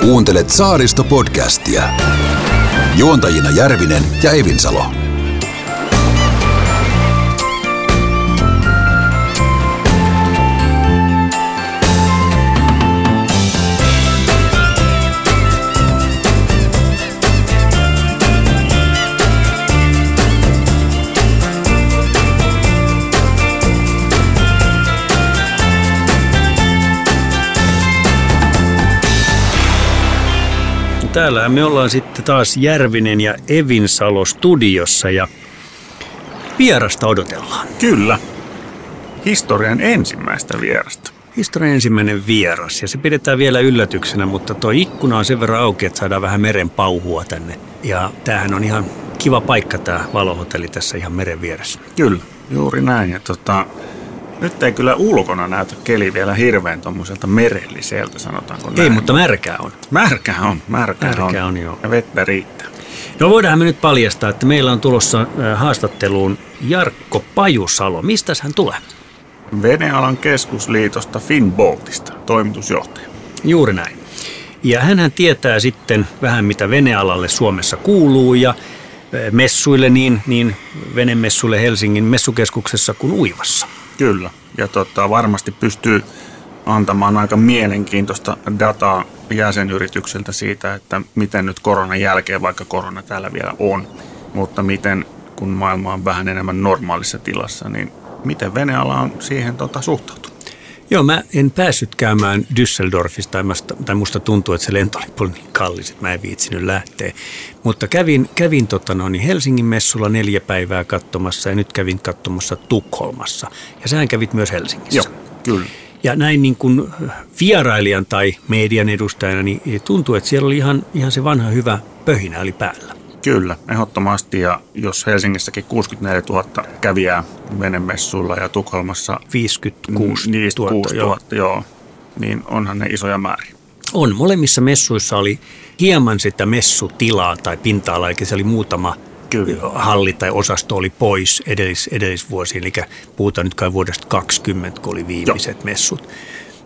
Kuuntelet Saaristo-podcastia. Juontajina Järvinen ja Evinsalo. Täällä me ollaan sitten taas Järvinen ja Evinsalo studiossa ja vierasta odotellaan. Kyllä. Historian ensimmäistä vierasta. Historian ensimmäinen vieras ja se pidetään vielä yllätyksenä, mutta tuo ikkuna on sen verran auki, että saadaan vähän meren pauhua tänne. Ja tämähän on ihan kiva paikka tämä valohotelli tässä ihan meren vieressä. Kyllä, juuri näin. Ja tota, nyt ei kyllä ulkona näytä keli vielä hirveän tuommoiselta merelliseltä, sanotaanko näin. Ei, mutta märkää on. Märkää on, märkää, Märkää on. on, joo. Ja vettä riittää. No voidaan me nyt paljastaa, että meillä on tulossa äh, haastatteluun Jarkko Pajusalo. Mistä hän tulee? Venealan keskusliitosta Finboltista, toimitusjohtaja. Juuri näin. Ja hän tietää sitten vähän, mitä venealalle Suomessa kuuluu ja eh, messuille niin, niin venemessuille Helsingin messukeskuksessa kuin Uivassa. Kyllä, ja tota, varmasti pystyy antamaan aika mielenkiintoista dataa jäsenyrityksiltä siitä, että miten nyt koronan jälkeen, vaikka korona täällä vielä on, mutta miten kun maailma on vähän enemmän normaalissa tilassa, niin miten Veneala on siihen tota, suhtautunut? Joo, mä en päässyt käymään Düsseldorfista, tai musta, tai musta tuntuu, että se lentolippu oli niin kallis, että mä en viitsinyt lähteä. Mutta kävin, kävin tota no, niin Helsingin messulla neljä päivää katsomassa ja nyt kävin katsomassa Tukholmassa. Ja sähän kävit myös Helsingissä. Joo, kyllä. Ja näin niin kuin vierailijan tai median edustajana, niin tuntuu, että siellä oli ihan, ihan se vanha hyvä pöhinä oli päällä. Kyllä, ehdottomasti. Ja jos Helsingissäkin 64 000 kävijää venemessuilla ja Tukholmassa 56 niistä 000, 6 joo. 000, joo, niin onhan ne isoja määriä. On. Molemmissa messuissa oli hieman sitä messutilaa tai pinta-alaa, eli se oli muutama Kyllä. halli tai osasto oli pois edellis, edellisvuosiin, eli puhutaan nyt kai vuodesta 20, kun oli viimeiset Joo. messut.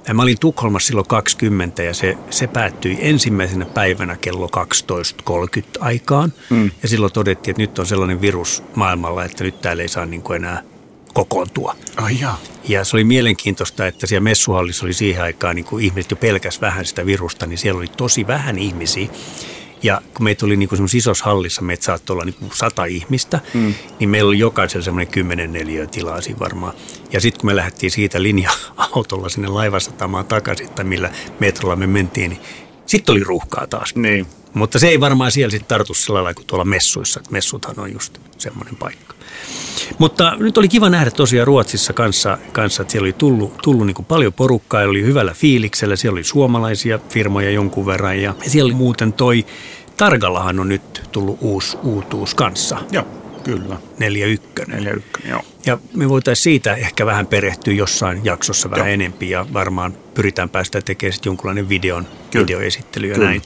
Ja mä olin Tukholmassa silloin 20 ja se, se päättyi ensimmäisenä päivänä kello 12.30 aikaan. Mm. Ja silloin todettiin, että nyt on sellainen virus maailmalla, että nyt täällä ei saa niin kuin enää kokoontua. Ai jaa. Ja se oli mielenkiintoista, että siellä messuhallissa oli siihen aikaan, niin kun ihmiset jo pelkäs vähän sitä virusta, niin siellä oli tosi vähän ihmisiä. Ja kun meitä oli niin kuin isossa hallissa, meitä saattoi olla niin kuin sata ihmistä, mm. niin meillä oli jokaisella semmoinen kymmenen neliöä tilaa siinä varmaan. Ja sitten kun me lähdettiin siitä linja-autolla sinne laivasatamaan takaisin, tai millä metrolla me mentiin, niin sitten oli ruuhkaa taas. Niin. Mutta se ei varmaan siellä sitten tartu sillä lailla kuin tuolla messuissa, että messuthan on just semmoinen paikka. Mutta nyt oli kiva nähdä tosiaan Ruotsissa kanssa, kanssa että siellä oli tullut, tullut niin paljon porukkaa ja oli hyvällä fiiliksellä. Siellä oli suomalaisia firmoja jonkun verran ja siellä oli muuten toi Targallahan on nyt tullut uusi uutuus kanssa. Joo, kyllä. 41. 41, joo. Ja me voitaisiin siitä ehkä vähän perehtyä jossain jaksossa vähän Joo. enempi ja varmaan pyritään päästä tekemään sitten jonkunlainen videon, Kyllä. videoesittely ja Kyllä. näin.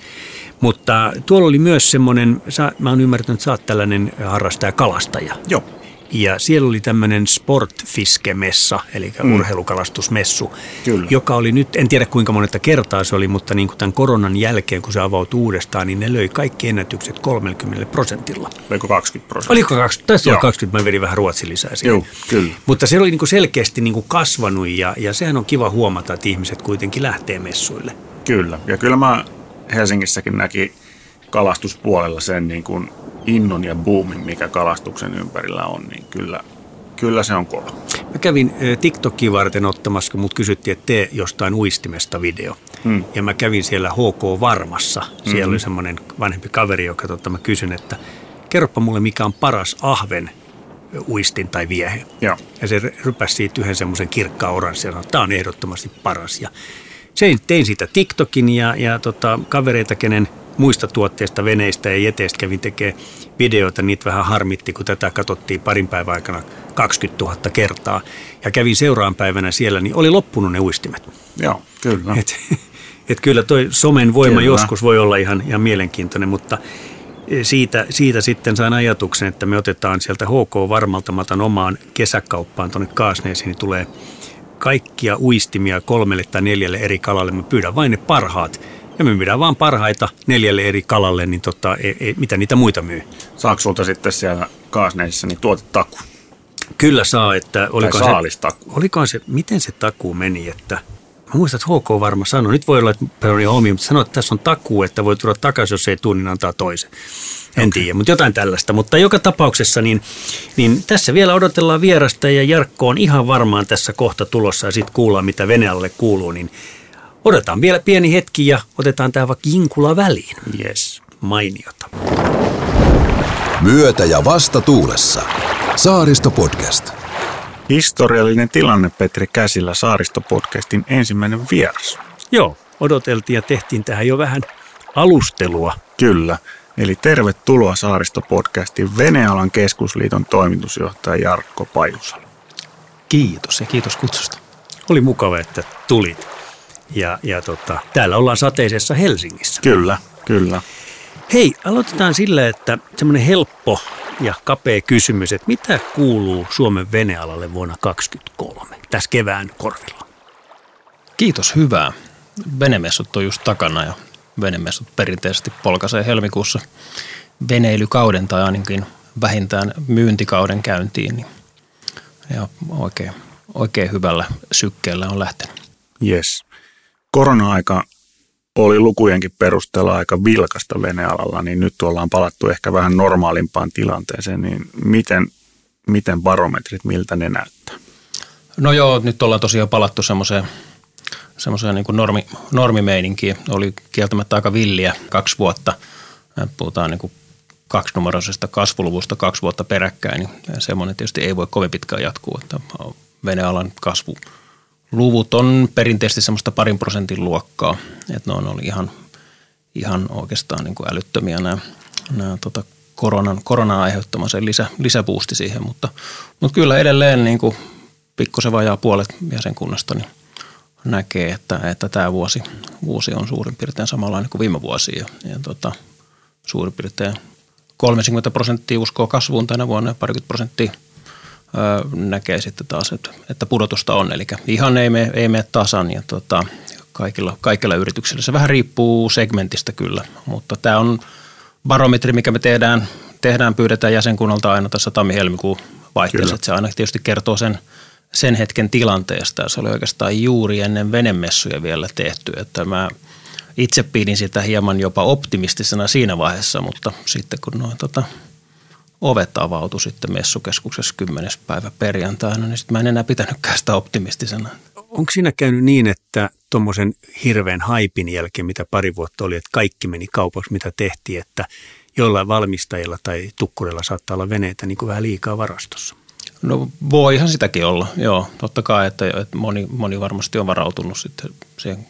Mutta tuolla oli myös semmoinen, mä oon ymmärtänyt, että sä oot tällainen harrastaja kalastaja. Joo, Ja siellä oli tämmöinen sportfiskemessa, eli mm. urheilukalastusmessu, Kyllä. joka oli nyt, en tiedä kuinka monetta kertaa se oli, mutta niin kuin tämän koronan jälkeen, kun se avautui uudestaan, niin ne löi kaikki ennätykset 30 prosentilla. oliko 20 prosenttia? Oliko 20? Tässä oli Joo. 20, mä vedin vähän ruotsin lisää siihen. Joo, kyllä. Mutta se oli niin kuin selkeästi niin kuin kasvanut ja, ja sehän on kiva huomata, että ihmiset kuitenkin lähtee messuille. Kyllä. Ja kyllä mä Helsingissäkin näki kalastuspuolella sen niin kuin innon ja boomin, mikä kalastuksen ympärillä on, niin kyllä, kyllä se on kova. Mä kävin eh, TikTokia varten ottamassa, kun mut kysyttiin, että tee jostain uistimesta video. Hmm. Ja mä kävin siellä HK Varmassa. Siellä mm-hmm. oli semmoinen vanhempi kaveri, joka totta, mä kysyn, että kerropa mulle, mikä on paras ahven uistin tai viehe. Joo. Ja se rypäsi siitä yhden semmoisen kirkkaan oranssin ja sanoi, tämä on ehdottomasti paras. Ja tein siitä TikTokin ja, ja tota, kavereita, kenen muista tuotteista, veneistä ja jeteistä kävin tekemään videoita. Niitä vähän harmitti, kun tätä katsottiin parin päivän aikana 20 000 kertaa. Ja kävin seuraan päivänä siellä, niin oli loppunut ne uistimet. Joo, kyllä. Et, et kyllä toi somen voima Kyllä. joskus voi olla ihan, ihan mielenkiintoinen, mutta siitä, siitä sitten sain ajatuksen, että me otetaan sieltä HK Varmalta, mä otan omaan kesäkauppaan tuonne Kaasneesiin, niin tulee kaikkia uistimia kolmelle tai neljälle eri kalalle. Mä pyydän vain ne parhaat Ja me myydään vaan parhaita neljälle eri kalalle, niin tota, ei, ei, mitä niitä muita myy. Saako sulta sitten siellä kaasneissa niin tuotetaku? Kyllä saa, että oliko se, olikohan se, miten se takuu meni, että Mä muistan, että HK varma sanoi, nyt voi olla, että on ihan omi, mutta sanoi, että tässä on takuu, että voi tulla takaisin, jos ei tule, niin antaa toisen. En okay. tiedä, mutta jotain tällaista. Mutta joka tapauksessa, niin, niin tässä vielä odotellaan vierasta ja Jarkko on ihan varmaan tässä kohta tulossa ja sitten kuullaan, mitä Venäjälle kuuluu, niin odotetaan vielä pieni hetki ja otetaan tämä vaikka Jinkula väliin. Yes. Mainiota. Myötä ja vasta tuulessa. Saaristo podcast. Historiallinen tilanne Petri Käsillä Saaristo-podcastin ensimmäinen vieras. Joo, odoteltiin ja tehtiin tähän jo vähän alustelua. Kyllä. Eli tervetuloa Saaristo-podcastin Venealan keskusliiton toimitusjohtaja Jarkko Pajusalo. Kiitos ja kiitos kutsusta. Oli mukava, että tulit. Ja, ja tota, täällä ollaan sateisessa Helsingissä. Kyllä, kyllä. Hei, aloitetaan sillä, että semmoinen helppo ja kapea kysymys, että mitä kuuluu Suomen venealalle vuonna 2023 tässä kevään korvilla? Kiitos, hyvää. Venemessut on just takana ja venemessut perinteisesti polkaisee helmikuussa veneilykauden tai ainakin vähintään myyntikauden käyntiin. Niin ja oikein, oikein hyvällä sykkeellä on lähtenyt. Yes. Korona-aika oli lukujenkin perusteella aika vilkasta venealalla, niin nyt ollaan palattu ehkä vähän normaalimpaan tilanteeseen, niin miten, miten barometrit, miltä ne näyttää? No joo, nyt ollaan tosiaan palattu semmoiseen semmoiseen niin normi, normimeininkiin. Oli kieltämättä aika villiä kaksi vuotta. Puhutaan niin kaksinumeroisesta kasvuluvusta kaksi vuotta peräkkäin, niin semmoinen tietysti ei voi kovin pitkään jatkuu, että venealan kasvu luvut on perinteisesti semmoista parin prosentin luokkaa, että ne on ollut ihan, ihan oikeastaan niin kuin älyttömiä nämä, nämä tota koronan, koronan aiheuttama se lisä, lisäpuusti siihen, mutta, mutta kyllä edelleen niin kuin pikkusen vajaa puolet jäsenkunnasta niin näkee, että, että tämä vuosi, vuosi on suurin piirtein samanlainen kuin viime vuosi ja, ja tota, suurin piirtein 30 prosenttia uskoo kasvuun tänä vuonna ja parikymmentä prosenttia – näkee sitten taas, että, että pudotusta on. Eli ihan ei mene, ei mene tasan ja tota, kaikilla, kaikilla yrityksillä. Se vähän riippuu segmentistä kyllä, mutta tämä on barometri, mikä me tehdään, tehdään pyydetään jäsenkunnalta aina tässä tammi-helmikuun vaihteessa. Se aina tietysti kertoo sen, sen hetken tilanteesta se oli oikeastaan juuri ennen venemessuja vielä tehty, että mä itse pidin sitä hieman jopa optimistisena siinä vaiheessa, mutta sitten kun noin tota, ovet avautui sitten messukeskuksessa 10. päivä perjantaina, niin sitten mä en enää pitänytkään sitä optimistisena. Onko siinä käynyt niin, että tuommoisen hirveän haipin jälkeen, mitä pari vuotta oli, että kaikki meni kaupaksi, mitä tehtiin, että jollain valmistajilla tai tukkurilla saattaa olla veneitä niin kuin vähän liikaa varastossa? No voihan sitäkin olla, joo. Totta kai, että, että moni, moni varmasti on varautunut sitten siihen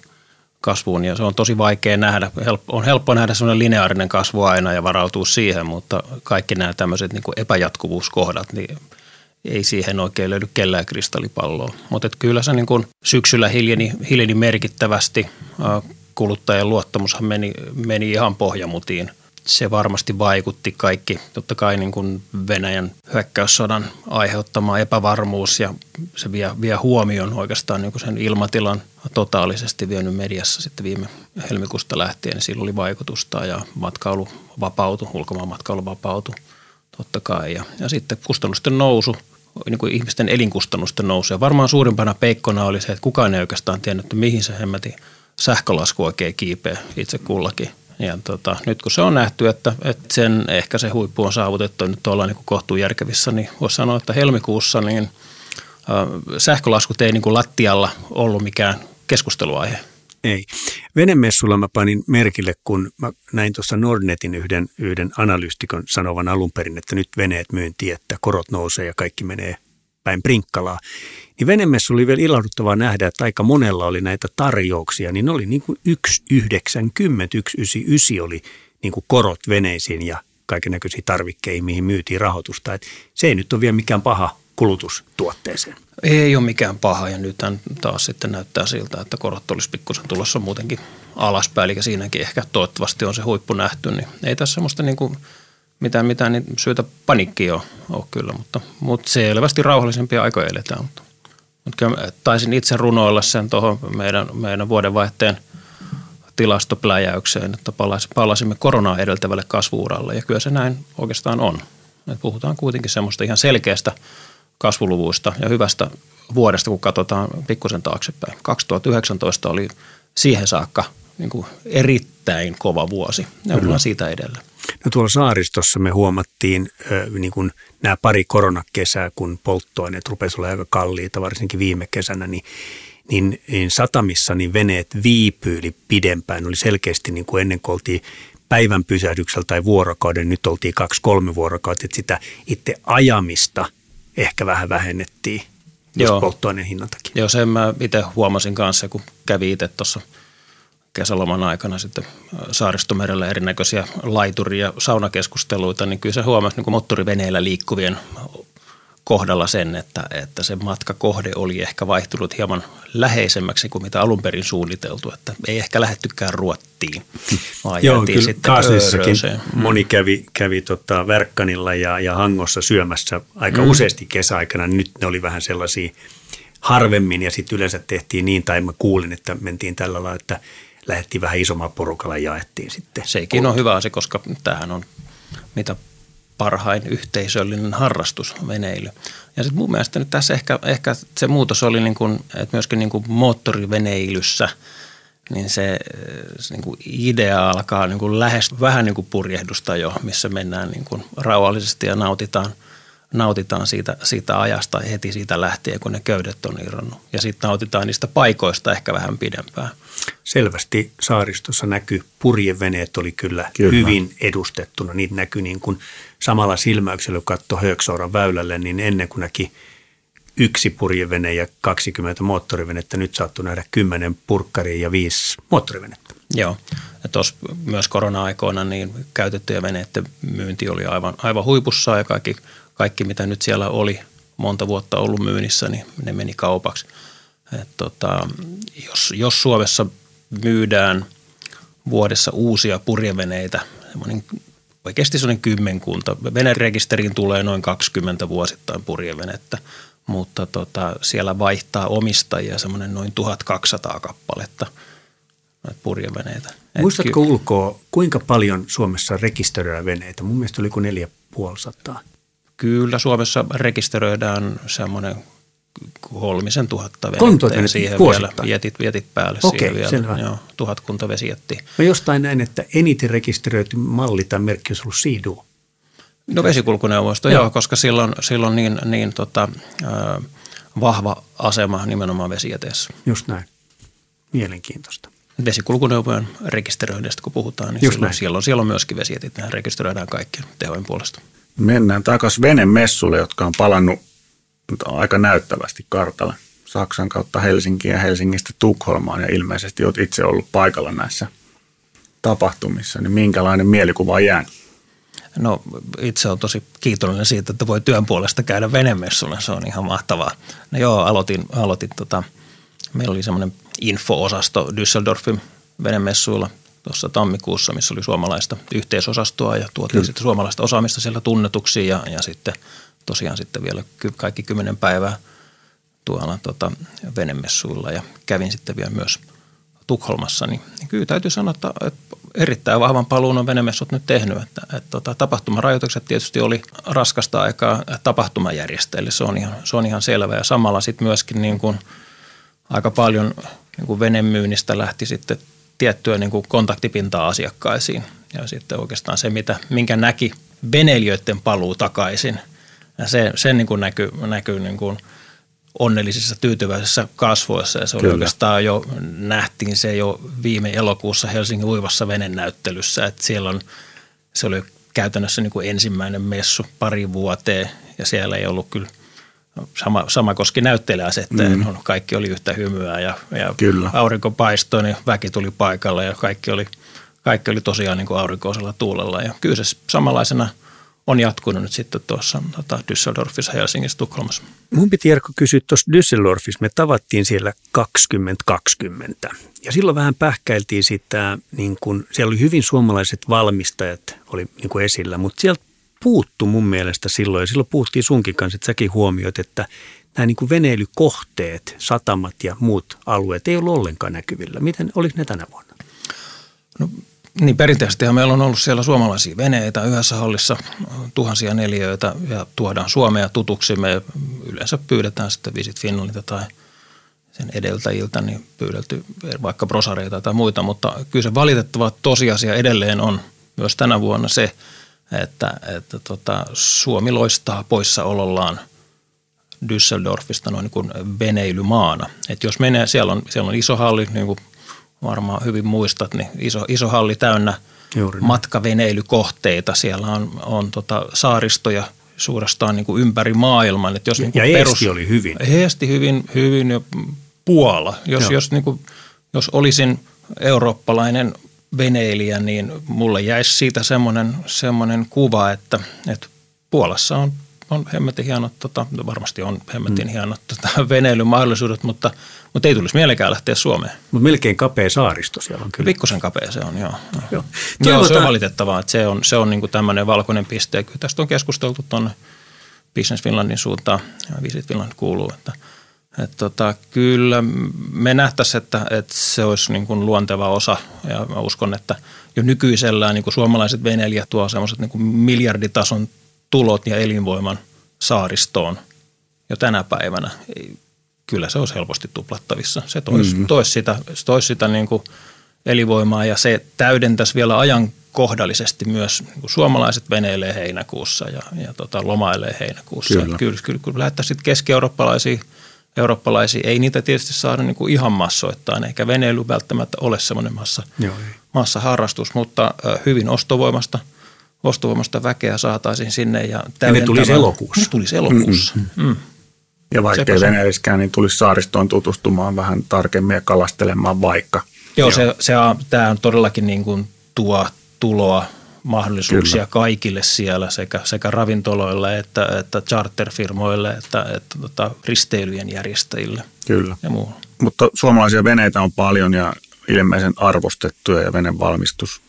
kasvuun ja se on tosi vaikea nähdä. On helppo nähdä sellainen lineaarinen kasvu aina ja varautua siihen, mutta kaikki nämä tämmöiset niin epäjatkuvuuskohdat, niin ei siihen oikein löydy kellään kristallipalloa. Mutta kyllä se niin kuin syksyllä hiljeni, hiljeni merkittävästi. Kuluttajien luottamushan meni, meni ihan pohjamutiin se varmasti vaikutti kaikki. Totta kai niin kuin Venäjän hyökkäyssodan aiheuttama epävarmuus ja se vie, vie huomioon oikeastaan niin kuin sen ilmatilan totaalisesti vienyt mediassa sitten viime helmikuusta lähtien. Niin sillä oli vaikutusta ja matkailu vapautui, ulkomaan matkailu vapautui totta kai. Ja, ja sitten kustannusten nousu, niin kuin ihmisten elinkustannusten nousu. Ja varmaan suurimpana peikkona oli se, että kukaan ei oikeastaan tiennyt, että mihin se hemmetin sähkölasku oikein kiipeä itse kullakin – ja tota, nyt kun se on nähty, että, että sen ehkä se huippu on saavutettu nyt ollaan niin kohtuu järkevissä, niin voisi sanoa, että helmikuussa niin äh, sähkölaskut ei niin kuin lattialla ollut mikään keskusteluaihe. Ei. Venemessulla mä panin merkille, kun mä näin tuossa Nordnetin yhden, yhden analystikon sanovan alun perin, että nyt veneet myynti, että korot nousee ja kaikki menee päin prinkkalaa. Niin venemessu oli vielä ilahduttavaa nähdä, että aika monella oli näitä tarjouksia, niin ne oli niin kuin 1,90, 1,99 oli niin kuin korot veneisiin ja kaiken näköisiä tarvikkeihin, mihin myytiin rahoitusta. Et se ei nyt ole vielä mikään paha kulutustuotteeseen. Ei ole mikään paha ja nyt taas sitten näyttää siltä, että korot olisi pikkusen tulossa muutenkin alaspäin, eli siinäkin ehkä toivottavasti on se huippu nähty, niin ei tässä semmoista niin kuin mitään, mitään niin syytä panikkiin ole, ole kyllä, mutta, mutta selvästi rauhallisempia aikoja eletään. Mutta, mutta taisin itse runoilla sen tuohon meidän, meidän vuodenvaihteen tilastopläjäykseen, että palasimme koronaa edeltävälle kasvuuralle ja kyllä se näin oikeastaan on. Et puhutaan kuitenkin semmoista ihan selkeästä kasvuluvuista ja hyvästä vuodesta, kun katsotaan pikkusen taaksepäin. 2019 oli siihen saakka niin kuin erittäin kova vuosi ja ollaan siitä edellä. No tuolla saaristossa me huomattiin niin kuin nämä pari koronakesää, kun polttoaineet rupesivat olla aika kalliita, varsinkin viime kesänä, niin, niin, niin satamissa niin veneet viipyili pidempään. Oli selkeästi niin kuin ennen kuin oltiin päivän pysähdyksellä tai vuorokauden, nyt oltiin kaksi-kolme vuorokautta, että sitä itse ajamista ehkä vähän vähennettiin, jos Joo. polttoaineen hinnan takia. Joo, sen mä itse huomasin kanssa, kun kävi itse tuossa – kesäloman aikana sitten saaristomerellä erinäköisiä laituri- ja saunakeskusteluita, niin kyllä se huomasi niin moottoriveneillä liikkuvien kohdalla sen, että, että se matkakohde oli ehkä vaihtunut hieman läheisemmäksi kuin mitä alun perin suunniteltu, että ei ehkä lähettykään Ruottiin, vaan Joo, kyllä sitten Kaasnissakin moni kävi, kävi tota Verkkanilla ja, ja Hangossa syömässä aika mm. useasti kesäaikana, nyt ne oli vähän sellaisia harvemmin ja sitten yleensä tehtiin niin, tai mä kuulin, että mentiin tällä lailla, että lähdettiin vähän isommalla porukalla ja jaettiin sitten. Sekin on hyvä asia, koska tämähän on mitä parhain yhteisöllinen harrastus, veneily. Ja sitten mun mielestä nyt tässä ehkä, ehkä se muutos oli niin kuin, että myöskin niin kuin moottoriveneilyssä, niin se, se niin kuin idea alkaa niin kuin lähes vähän niin kuin purjehdusta jo, missä mennään niin kuin rauhallisesti ja nautitaan – nautitaan siitä, siitä ajasta heti siitä lähtien, kun ne köydet on irronnut. Ja sitten nautitaan niistä paikoista ehkä vähän pidempään. Selvästi saaristossa näkyy, purjeveneet oli kyllä, kyllä. hyvin edustettuna. Niitä näkyy niin kuin samalla silmäyksellä, kun katsoi Hööksauran väylälle, niin ennen kuin näki yksi purjevene ja 20 moottorivenettä, nyt saattoi nähdä 10 purkkaria ja 5 moottorivenettä. Joo, ja tuossa myös korona-aikoina niin käytettyjä veneiden myynti oli aivan, aivan huipussa ja kaikki – kaikki, mitä nyt siellä oli monta vuotta ollut myynnissä, niin ne meni kaupaksi. Et tota, jos, jos Suomessa myydään vuodessa uusia purjeveneitä, semmoinen oikeasti sellainen kymmenkunta. Venerekisteriin tulee noin 20 vuosittain purjevenettä, mutta tota, siellä vaihtaa omistajia semmoinen noin 1200 kappaletta purjeveneitä. Muistatko ulkoa, kuinka paljon Suomessa rekisteröidään veneitä? Mun mielestä oliko 4500. Kyllä Suomessa rekisteröidään semmoinen kolmisen tuhatta venettä ja siihen vielä vietit, vietit päälle Okei, siihen vielä. Selvä. Joo, tuhatkunta vesijättiä. Mä jostain näin, että eniten rekisteröity malli tai merkki olisi ollut Siidu. No vesikulkuneuvosto, joo, joo koska silloin, silloin niin, niin tota, äh, vahva asema nimenomaan vesijäteessä. Just näin. Mielenkiintoista. Vesikulkuneuvojen rekisteröinnistä kun puhutaan, niin Just silloin, siellä, on, siellä on myöskin vesijätit. Nehän rekisteröidään kaikkien tehojen puolesta. Mennään takaisin venemessulle, jotka on palannut aika näyttävästi kartalle. Saksan kautta Helsinkiin ja Helsingistä Tukholmaan ja ilmeisesti olet itse ollut paikalla näissä tapahtumissa, niin minkälainen mielikuva jäänyt? No itse olen tosi kiitollinen siitä, että voi työn puolesta käydä venemessulla, se on ihan mahtavaa. No joo, aloitin, aloitin tota, meillä oli semmoinen info-osasto Düsseldorfin venemessuilla tuossa tammikuussa, missä oli suomalaista yhteisosastoa ja tuotiin Kyllä. sitten suomalaista osaamista siellä tunnetuksi ja, ja sitten tosiaan sitten vielä kaikki kymmenen päivää tuolla tota, venemessuilla ja kävin sitten vielä myös Tukholmassa, niin, niin kyllä täytyy sanoa, että, että erittäin vahvan paluun on venemessut nyt tehnyt. Että, että, tota, tapahtumarajoitukset tietysti oli raskasta aikaa tapahtumajärjestäjille, se on ihan, se on ihan selvä. Ja samalla sitten myöskin niin kuin aika paljon niin kuin venemyynnistä lähti sitten tiettyä niin kuin kontaktipintaa asiakkaisiin. Ja sitten oikeastaan se, mitä, minkä näki veneilijöiden paluu takaisin, ja se, se niin kuin näkyy, näkyy niin kuin onnellisissa, tyytyväisissä kasvoissa. Ja se oli Kyllä. oikeastaan jo, nähtiin se jo viime elokuussa Helsingin uivassa venenäyttelyssä, että siellä on, se oli käytännössä niin kuin ensimmäinen messu pari vuoteen, ja siellä ei ollut kyllä sama, sama koski näyttelijäasetteen, mm. kaikki oli yhtä hymyä ja, ja Kyllä. aurinko paistoi, niin väki tuli paikalle ja kaikki oli, kaikki oli tosiaan niin kuin aurinkoisella tuulella. Ja kyllä se samanlaisena on jatkunut nyt sitten tuossa tota, Düsseldorfissa, Helsingissä, Tukholmassa. Mun piti Jarkko kysyä tuossa Düsseldorfissa, me tavattiin siellä 2020 ja silloin vähän pähkäiltiin sitä, niin kun, siellä oli hyvin suomalaiset valmistajat oli niin kuin esillä, mutta sieltä puuttu mun mielestä silloin, ja silloin puhuttiin sunkin kanssa, että säkin huomioit, että nämä niin kuin veneilykohteet, satamat ja muut alueet ei ollut ollenkaan näkyvillä. Miten, oliko ne tänä vuonna? No, niin perinteisesti meillä on ollut siellä suomalaisia veneitä yhdessä hallissa, tuhansia neliöitä ja tuodaan Suomea tutuksi. Me yleensä pyydetään sitten Visit Finlandilta tai sen edeltäjiltä niin pyydelty vaikka brosareita tai muita, mutta kyllä se valitettava tosiasia edelleen on myös tänä vuonna se, että, että tota, Suomi loistaa poissaolollaan Düsseldorfista noin niin kuin veneilymaana. Et jos menee, siellä on, siellä on iso halli, niin kuin varmaan hyvin muistat, niin iso, iso halli täynnä Juuri matkaveneilykohteita. Siellä on, on tota saaristoja suurestaan niin kuin ympäri maailman. Et jos ja niin kuin ja perus, oli hyvin. Eesti hyvin, hyvin ja Puola. Jos, jos, niin kuin, jos olisin eurooppalainen veneilijä, niin mulle jäisi siitä semmoinen, semmoinen kuva, että, että Puolassa on, on hemmetin hienot, tota, varmasti on hemmetin mm. hienot tota, veneilymahdollisuudet, mutta, mutta ei tulisi mielekään lähteä Suomeen. Mutta melkein kapea saaristo siellä on kyllä. Pikkusen kapea se on, joo. joo. joo se on valitettavaa, että se on, se on niin tämmöinen valkoinen piste. Kyllä tästä on keskusteltu tuonne Business Finlandin suuntaan, ja Visit Finland kuuluu, että – et tota, kyllä me nähtäisiin, että, että se olisi niin kuin luonteva osa ja mä uskon, että jo nykyisellään niin kuin suomalaiset veneilijät tuo semmoiset niin miljarditason tulot ja elinvoiman saaristoon jo tänä päivänä. Kyllä se olisi helposti tuplattavissa. Se toisi, mm-hmm. toisi sitä, toisi sitä niin kuin elinvoimaa ja se täydentäisi vielä ajan kohdallisesti myös niin kuin suomalaiset veneilee heinäkuussa ja, ja tota, lomailee heinäkuussa. Kyllä, kyllä, kyllä kun lähettäisiin keski-eurooppalaisia – eurooppalaisia, ei niitä tietysti saada niin kuin ihan massoittain, eikä veneily välttämättä ole semmoinen massa, Joo, massaharrastus, mutta hyvin ostovoimasta, ostovoimasta väkeä saataisiin sinne. Ja, ja ne tulisi elokuussa. Ne tulisi elokuussa. Mm-hmm. Mm. Ja vaikka ei veneiskään, niin tulisi saaristoon tutustumaan vähän tarkemmin ja kalastelemaan vaikka. Joo, Joo. Se, se, tämä on todellakin niin kuin tuo tuloa mahdollisuuksia Kyllä. kaikille siellä sekä, sekä ravintoloille että, että charterfirmoille että, että tota, risteilyjen järjestäjille Kyllä. ja muu. Mutta suomalaisia veneitä on paljon ja ilmeisen arvostettuja ja venevalmistus,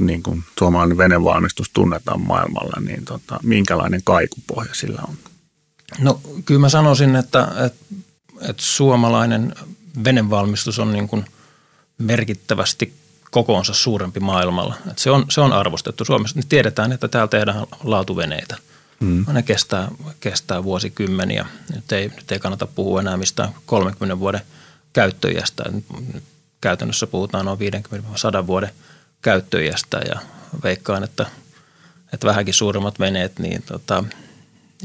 niin kuin suomalainen venevalmistus tunnetaan maailmalla, niin tota, minkälainen kaikupohja sillä on? No kyllä mä sanoisin, että, että, että suomalainen venevalmistus on niin kuin merkittävästi kokoonsa suurempi maailmalla. Et se, on, se on arvostettu Suomessa. Nyt tiedetään, että täällä tehdään laatuveneitä. Mm. Ne kestää, kestää vuosikymmeniä. Nyt ei, nyt ei kannata puhua enää mistään 30 vuoden käyttöiästä. Nyt käytännössä puhutaan noin 50-100 vuoden käyttöiästä ja veikkaan, että, että vähänkin suuremmat veneet, niin tota,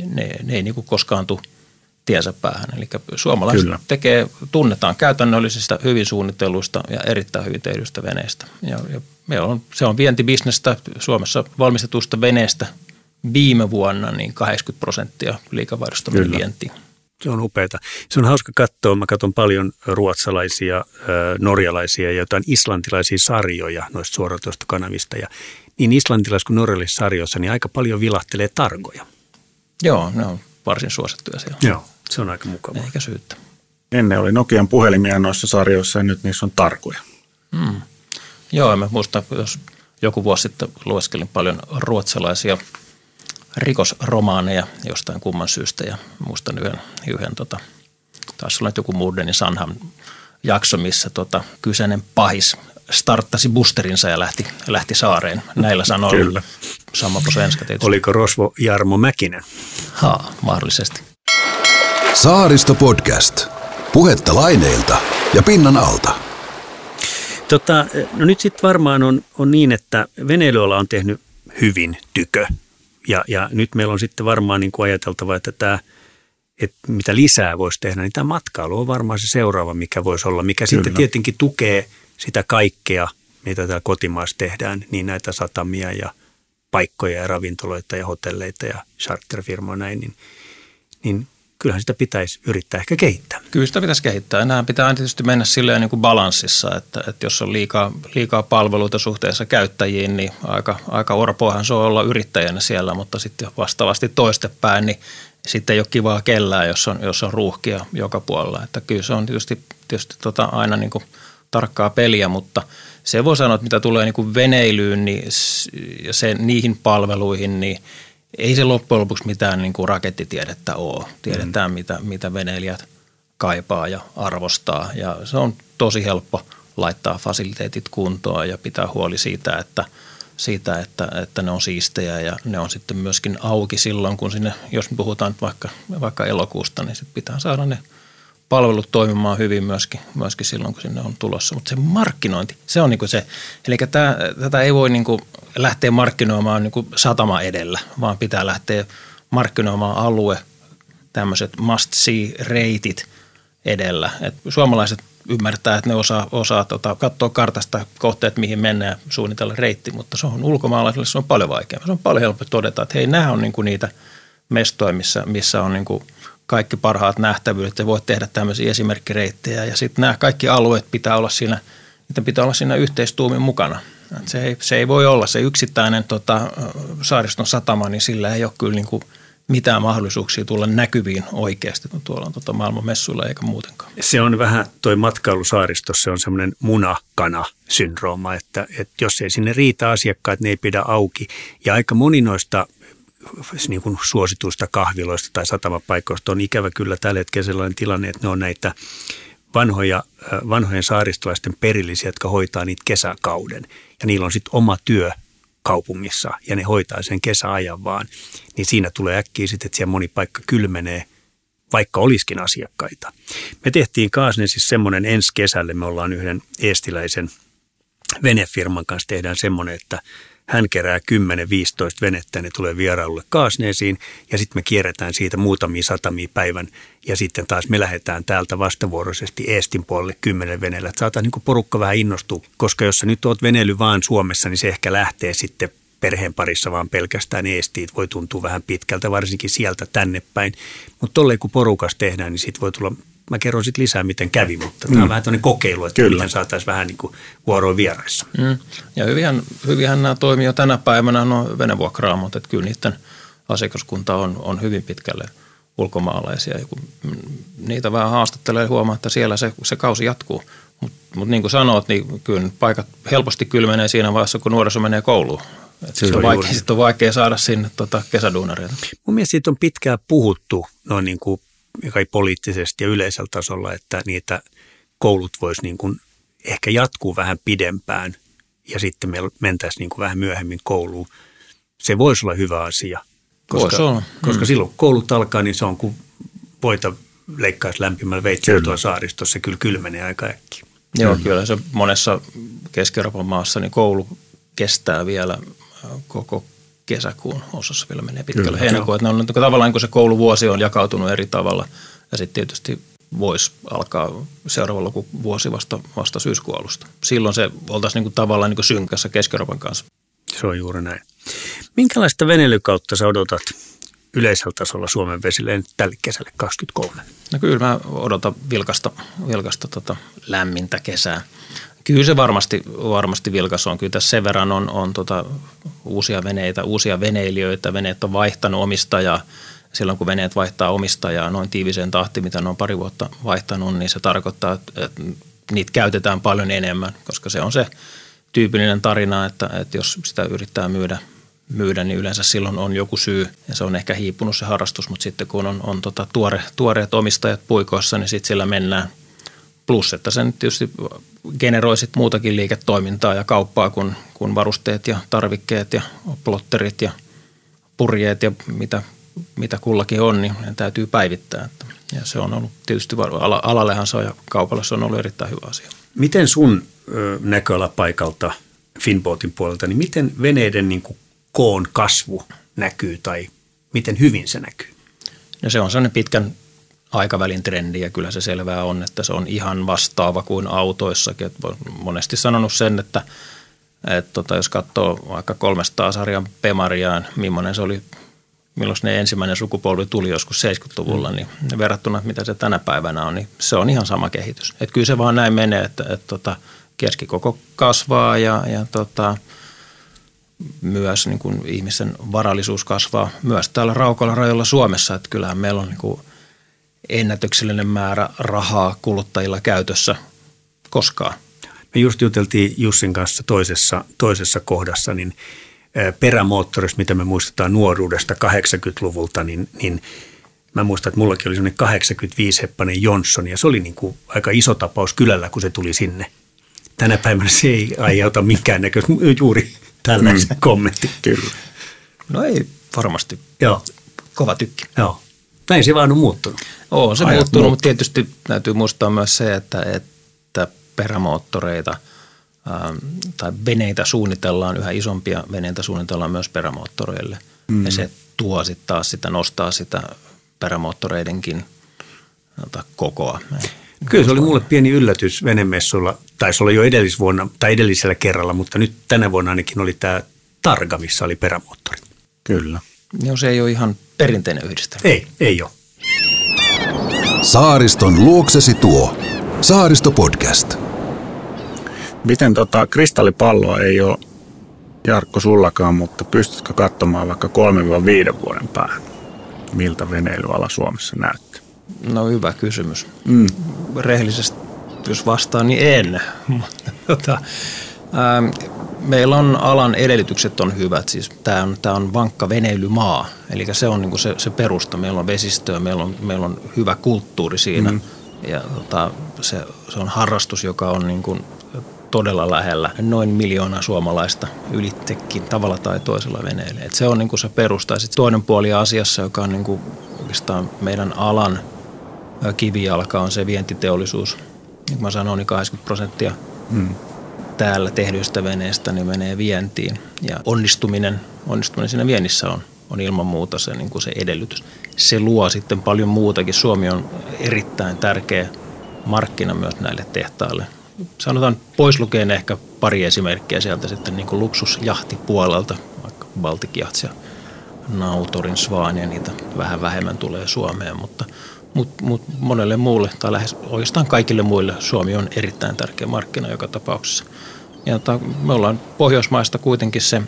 ne, ne ei niin koskaan tule tiensä päähän. Eli suomalaiset Kyllä. tekee, tunnetaan käytännöllisistä, hyvin suunnitelluista ja erittäin hyvin tehdyistä veneistä. Ja, ja me on, se on vientibisnestä Suomessa valmistetusta veneestä viime vuonna niin 80 prosenttia liikavaihdosta vientiin. Se on upeata. Se on hauska katsoa. Mä katson paljon ruotsalaisia, norjalaisia ja jotain islantilaisia sarjoja noista suoratoistokanavista. Ja niin islantilais- kuin norjalaisissa sarjoissa niin aika paljon vilahtelee targoja. Joo, ne on varsin suosittuja siellä. Joo. Se on aika mukavaa. Eikä syyttä. Ennen oli Nokian puhelimia noissa sarjoissa ja nyt niissä on tarkoja. Hmm. Joo, mä muistan, jos joku vuosi sitten lueskelin paljon ruotsalaisia rikosromaaneja jostain kumman syystä ja muistan yhden, yhden tota, taas olla joku Murdenin Sanham jakso, missä tota, kyseinen pahis starttasi boosterinsa ja lähti, lähti saareen näillä sanoilla. Kyllä. Sama tietysti. Oliko Rosvo Jarmo Mäkinen? Ha, mahdollisesti. Saaristo Podcast. Puhetta laineilta ja pinnan alta. Tota, no nyt sitten varmaan on, on niin, että veneilyala on tehnyt hyvin tykö. Ja, ja nyt meillä on sitten varmaan niin kuin ajateltava, että tämä, että mitä lisää voisi tehdä, niin tämä matkailu on varmaan se seuraava, mikä voisi olla, mikä Kyllä. sitten tietenkin tukee sitä kaikkea, mitä täällä kotimaassa tehdään, niin näitä satamia ja paikkoja ja ravintoloita ja hotelleita ja charterfirmoja näin, niin, niin kyllähän sitä pitäisi yrittää ehkä kehittää. Kyllä sitä pitäisi kehittää. Nämä pitää tietysti mennä silleen niin kuin balanssissa, että, että jos on liikaa, liikaa palveluita suhteessa käyttäjiin, niin aika, aika orpoahan se on olla yrittäjänä siellä, mutta sitten vastaavasti toistepäin, niin sitten ei ole kivaa kellään, jos on, jos on ruuhkia joka puolella. Että kyllä se on tietysti, tietysti tota aina niin kuin tarkkaa peliä, mutta se voi sanoa, että mitä tulee niin kuin veneilyyn niin, ja se, niihin palveluihin, niin – ei se loppujen lopuksi mitään niin kuin rakettitiedettä ole. Tiedetään, mm. mitä, mitä veneilijät kaipaa ja arvostaa ja se on tosi helppo laittaa fasiliteetit kuntoon ja pitää huoli siitä, että, siitä, että, että ne on siistejä ja ne on sitten myöskin auki silloin, kun sinne, jos me puhutaan vaikka, vaikka elokuusta, niin sitten pitää saada ne palvelut toimimaan hyvin myöskin, myöskin silloin, kun sinne on tulossa. Mutta se markkinointi, se on niinku se, eli tämä, tätä ei voi niinku lähteä markkinoimaan niinku satama edellä, vaan pitää lähteä markkinoimaan alue, tämmöiset must see reitit edellä. Et suomalaiset ymmärtää, että ne osaa, osaa tota, katsoa kartasta kohteet, mihin mennään ja suunnitella reitti, mutta se on ulkomaalaisille se on paljon vaikeaa. Se on paljon helpompi todeta, että hei, nämä on niinku niitä mestoja, missä, missä on niinku kaikki parhaat nähtävyydet ja voit tehdä tämmöisiä esimerkkireittejä ja sitten nämä kaikki alueet pitää olla siinä, niitä pitää olla siinä yhteistuumin mukana. Se ei, se ei voi olla se yksittäinen tota, saariston satama, niin sillä ei ole kyllä niin kuin mitään mahdollisuuksia tulla näkyviin oikeasti tuolla tota maailman messuilla eikä muutenkaan. Se on vähän toi matkailusaaristossa, se on semmoinen munakana-syndrooma, että, että jos ei sinne riitä asiakkaat, ne ei pidä auki. Ja aika moni noista niin kuin suosituista kahviloista tai satamapaikoista on ikävä kyllä tällä hetkellä sellainen tilanne, että ne on näitä vanhoja, vanhojen saaristolaisten perillisiä, jotka hoitaa niitä kesäkauden. Ja niillä on sitten oma työ kaupungissa ja ne hoitaa sen kesäajan vaan. Niin siinä tulee äkkiä sitten, että siellä moni paikka kylmenee, vaikka olisikin asiakkaita. Me tehtiin Kaasnesissa semmoinen ensi kesälle, me ollaan yhden eestiläisen venefirman kanssa tehdään semmoinen, että hän kerää 10-15 venettä, ne tulee vierailulle Kaasneesiin ja sitten me kierretään siitä muutamia satamia päivän ja sitten taas me lähdetään täältä vastavuoroisesti Eestin puolelle kymmenen veneellä. Että saadaan niin porukka vähän innostua, koska jos sä nyt oot veneily vaan Suomessa, niin se ehkä lähtee sitten perheen parissa vaan pelkästään eestiit voi tuntua vähän pitkältä, varsinkin sieltä tänne päin. Mutta tolleen kun porukas tehdään, niin siitä voi tulla mä kerron sitten lisää, miten kävi, mutta mm. tämä on vähän tämmöinen kokeilu, että Kyllä. miten saataisiin vähän niin kuin vuoroin vieraissa. Mm. Ja hyvinhän, hyvinhän nämä toimii jo tänä päivänä, no venevuokraamot, että kyllä niiden asiakaskunta on, on hyvin pitkälle ulkomaalaisia. Ja kun niitä vähän haastattelee, huomaa, että siellä se, se kausi jatkuu. Mutta mut niin kuin sanot, niin kyllä paikat helposti kylmenee siinä vaiheessa, kun nuoriso menee kouluun. se on, vaikea, sit on vaikea saada sinne tota kesäduunareita. Mun mielestä siitä on pitkään puhuttu noin niin kuin kai poliittisesti ja yleisellä tasolla, että niitä koulut voisi niin kuin ehkä jatkuu vähän pidempään ja sitten me mentäisiin niin kuin vähän myöhemmin kouluun. Se voisi olla hyvä asia. Koska, olla. Koska mm. silloin koulut alkaa, niin se on kuin voita leikkaisi lämpimällä veitsellä tuolla saaristossa. Se kyllä kylmenee aika äkkiä. Joo, mm. kyllä se monessa Keski-Euroopan maassa niin koulu kestää vielä koko kesäkuun osassa vielä menee pitkälle heinäkuun. Että ne on tavallaan kun se kouluvuosi on jakautunut eri tavalla ja sitten tietysti voisi alkaa seuraava lukuvuosi vasta, vasta syyskuun alusta. Silloin se oltaisiin niin tavallaan niin synkässä keski kanssa. Se on juuri näin. Minkälaista veneilykautta sä odotat yleisellä tasolla Suomen vesille tälle kesälle 23? No kyllä mä odotan vilkasta, vilkasta tota lämmintä kesää. Kyllä se varmasti, varmasti vilkas on. Kyllä tässä sen verran on, on tota uusia veneitä, uusia veneilijöitä. Veneet on vaihtanut omistajaa. Silloin kun veneet vaihtaa omistajaa noin tiiviseen tahtiin, mitä ne on pari vuotta vaihtanut, niin se tarkoittaa, että niitä käytetään paljon enemmän, koska se on se tyypillinen tarina, että, että jos sitä yrittää myydä, myydä, niin yleensä silloin on joku syy ja se on ehkä hiipunut se harrastus, mutta sitten kun on, on tota tuore, tuoreet omistajat puikoissa, niin sitten sillä mennään – Plus, että sen tietysti generoi sit muutakin liiketoimintaa ja kauppaa kuin, kuin varusteet ja tarvikkeet ja plotterit ja purjeet ja mitä, mitä kullakin on, niin ne täytyy päivittää. Ja se on ollut tietysti, alallehan se on ja kaupalle se on ollut erittäin hyvä asia. Miten sun näköalapaikalta Finboatin puolelta, niin miten veneiden niin kuin koon kasvu näkyy tai miten hyvin se näkyy? No se on sellainen pitkän aikavälin trendi ja kyllä se selvää on, että se on ihan vastaava kuin autoissakin. Et monesti sanonut sen, että, että tota, jos katsoo vaikka 300 sarjan Pemariaan, millainen se oli, milloin ne ensimmäinen sukupolvi tuli joskus 70-luvulla, mm. niin verrattuna mitä se tänä päivänä on, niin se on ihan sama kehitys. Et kyllä se vaan näin menee, että, että tota, keskikoko kasvaa ja, ja tota, myös niin kuin ihmisten varallisuus kasvaa myös täällä raukalla rajoilla Suomessa, että kyllähän meillä on niin kuin ennätyksellinen määrä rahaa kuluttajilla käytössä koskaan. Me just juteltiin Jussin kanssa toisessa, toisessa kohdassa, niin perämoottorista, mitä me muistetaan nuoruudesta 80-luvulta, niin, niin mä muistan, että mullakin oli semmoinen 85-heppainen Johnson ja se oli niin kuin aika iso tapaus kylällä, kun se tuli sinne tänä päivänä se ei aiheuta minkäännäköistä juuri tällaisen mm. kommentti. Kyllä. No ei varmasti. Joo. Kova tykki. Joo. Näin se vaan on muuttunut. Oo, se Ajat muuttunut, muuttuu. mutta tietysti täytyy muistaa myös se, että, että perämoottoreita ähm, tai veneitä suunnitellaan, yhä isompia veneitä suunnitellaan myös perämoottoreille. Mm. Ja se tuo sitten taas sitä, nostaa sitä perämoottoreidenkin tota, kokoa. Kyllä se oli mulle pieni yllätys venemessuilla. Taisi olla jo edellisvuonna tai edellisellä kerralla, mutta nyt tänä vuonna ainakin oli tämä Targa, missä oli perämoottori. Kyllä. Joo, se ei ole ihan perinteinen yhdistelmä. Ei, ei ole. Saariston luoksesi tuo. Saaristo podcast. Miten tota, kristallipalloa ei ole Jarkko sullakaan, mutta pystytkö katsomaan vaikka 3-5 vuoden päähän, miltä veneilyala Suomessa näyttää? No hyvä kysymys. Mm. Rehellisesti, jos vastaan, niin en. tota, ähm, meillä on alan edellytykset on hyvät. Siis tämä on, tää on vankka veneilymaa, eli se on niinku se, se perusta. Meillä on vesistöä, meillä on, meillä on hyvä kulttuuri siinä. Mm. Ja tota, se, se on harrastus, joka on niinku todella lähellä noin miljoonaa suomalaista ylittekin tavalla tai toisella veneellä. Et se on niinku se perusta. Ja sit toinen puoli asiassa, joka on niinku oikeastaan meidän alan kivijalka, on se vientiteollisuus. Niin kuin mä sanoin, niin 80 prosenttia Mm. Täällä tehdyistä veneistä niin menee vientiin. Ja onnistuminen, onnistuminen siinä viennissä on, on ilman muuta se, niin kuin se edellytys. Se luo sitten paljon muutakin. Suomi on erittäin tärkeä markkina myös näille tehtaille. Sanotaan pois lukeen ehkä pari esimerkkiä sieltä sitten niin kuin luksusjahtipuolelta, vaikka ja Nautorin Svaania, niitä vähän vähemmän tulee Suomeen, mutta mutta mut monelle muulle tai lähes oikeastaan kaikille muille Suomi on erittäin tärkeä markkina joka tapauksessa. Ja ta, me ollaan Pohjoismaista kuitenkin se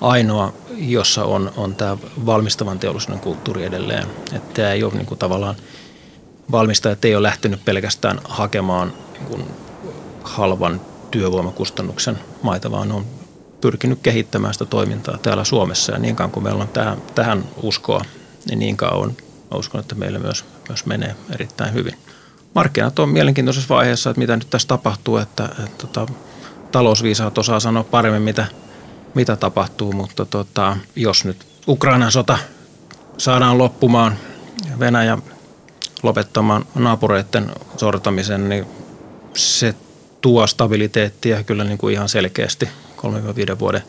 ainoa, jossa on, on tämä valmistavan teollisuuden kulttuuri edelleen. Että tämä ei ole niin kuin tavallaan, valmistajat ei ole lähtenyt pelkästään hakemaan niin kuin halvan työvoimakustannuksen maita, vaan on pyrkinyt kehittämään sitä toimintaa täällä Suomessa. Ja niin kauan kuin meillä on tähän, tähän uskoa, niin niin kauan mä uskon, että meillä myös, myös menee erittäin hyvin. Markkinat on mielenkiintoisessa vaiheessa, että mitä nyt tässä tapahtuu, että, että tota, talousviisaat osaa sanoa paremmin, mitä, mitä tapahtuu, mutta tota, jos nyt Ukrainan sota saadaan loppumaan, Venäjä lopettamaan naapureiden sortamisen, niin se tuo stabiliteettia kyllä niin kuin ihan selkeästi 3-5 vuoden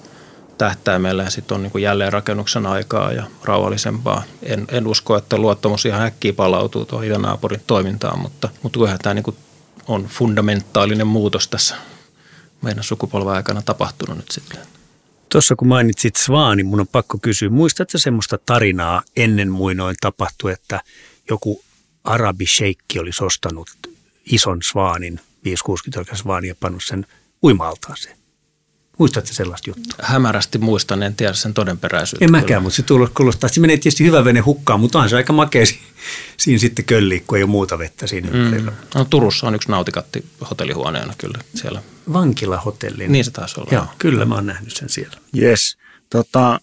tähtäimellä ja sitten on niin kuin jälleen rakennuksen aikaa ja rauhallisempaa. En, en usko, että luottamus ihan äkkiä palautuu tuohon idänaapurin toimintaan, mutta, mutta kyllähän tämä niin kuin on fundamentaalinen muutos tässä meidän sukupolven aikana tapahtunut nyt sitten. Tuossa kun mainitsit Svaanin, mun on pakko kysyä, muistatko semmoista tarinaa ennen muinoin tapahtui, että joku arabisheikki olisi ostanut ison svaanin, 5-60 svaania pannut sen uima-altaaseen? Muistatko sellaista juttua? Hämärästi muistan, en tiedä sen todenperäisyyttä. En mäkään, mutta se tulos kuulostaa, että se menee tietysti hyvä vene hukkaan, mutta on se aika makea si- siinä sitten kölliä, kun ei ole muuta vettä siinä Mm. ympärillä. No, Turussa on yksi nautikatti hotellihuoneena kyllä siellä. Vankilahotelli. Niin se taisi olla. Joo, kyllä mä oon nähnyt sen siellä. Yes. Tota,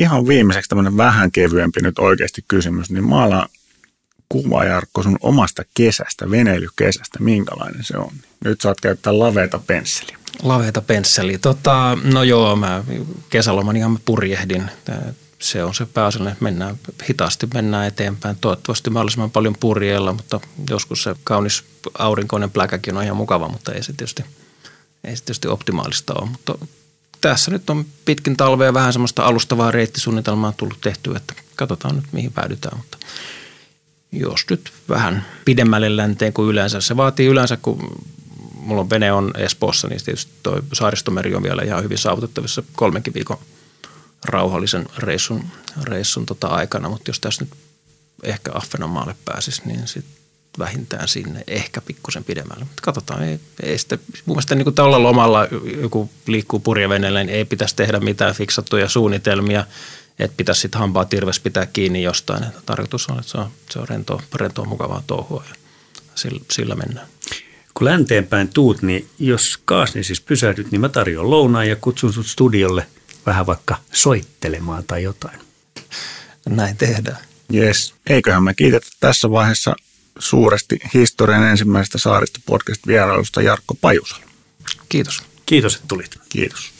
ihan viimeiseksi tämmöinen vähän kevyempi nyt oikeasti kysymys, niin maala kuva Jarkko sun omasta kesästä, veneilykesästä, minkälainen se on? Nyt saat käyttää laveita pensseliä. Laveita pensseliä. Tota, no joo, mä kesäloman ihan purjehdin. Se on se pääasiallinen, että mennään hitaasti mennään eteenpäin. Toivottavasti mahdollisimman paljon purjeilla, mutta joskus se kaunis aurinkoinen pläkäkin on ihan mukava, mutta ei se tietysti, ei se tietysti optimaalista ole. Mutta tässä nyt on pitkin talvea vähän semmoista alustavaa reittisuunnitelmaa tullut tehtyä, että katsotaan nyt mihin päädytään, mutta jos nyt vähän pidemmälle länteen kuin yleensä. Se vaatii yleensä, kun mulla on vene on Espoossa, niin tietysti toi saaristomeri on vielä ihan hyvin saavutettavissa kolmenkin viikon rauhallisen reissun, reissun tota aikana, mutta jos tässä nyt ehkä Ahvenanmaalle pääsisi, niin sitten vähintään sinne, ehkä pikkusen pidemmälle. Mutta katsotaan, ei, ei sitten, mun mielestä niin tällä lomalla joku liikkuu purjeveneellä, niin ei pitäisi tehdä mitään fiksattuja suunnitelmia, että pitäisi sitten hampaa tirves pitää kiinni jostain. Että tarkoitus on, että se on, se on rentoa, rentoa mukavaa touhua ja sillä, sillä mennään. Kun länteenpäin tuut, niin jos Kaasnisissa pysähdyt, niin mä tarjoan lounaan ja kutsun sut studiolle vähän vaikka soittelemaan tai jotain. Näin tehdään. Yes. Eiköhän me kiitetä tässä vaiheessa suuresti historian ensimmäisestä saarista podcast vierailusta Jarkko Pajusalo. Kiitos. Kiitos, että tulit. Kiitos.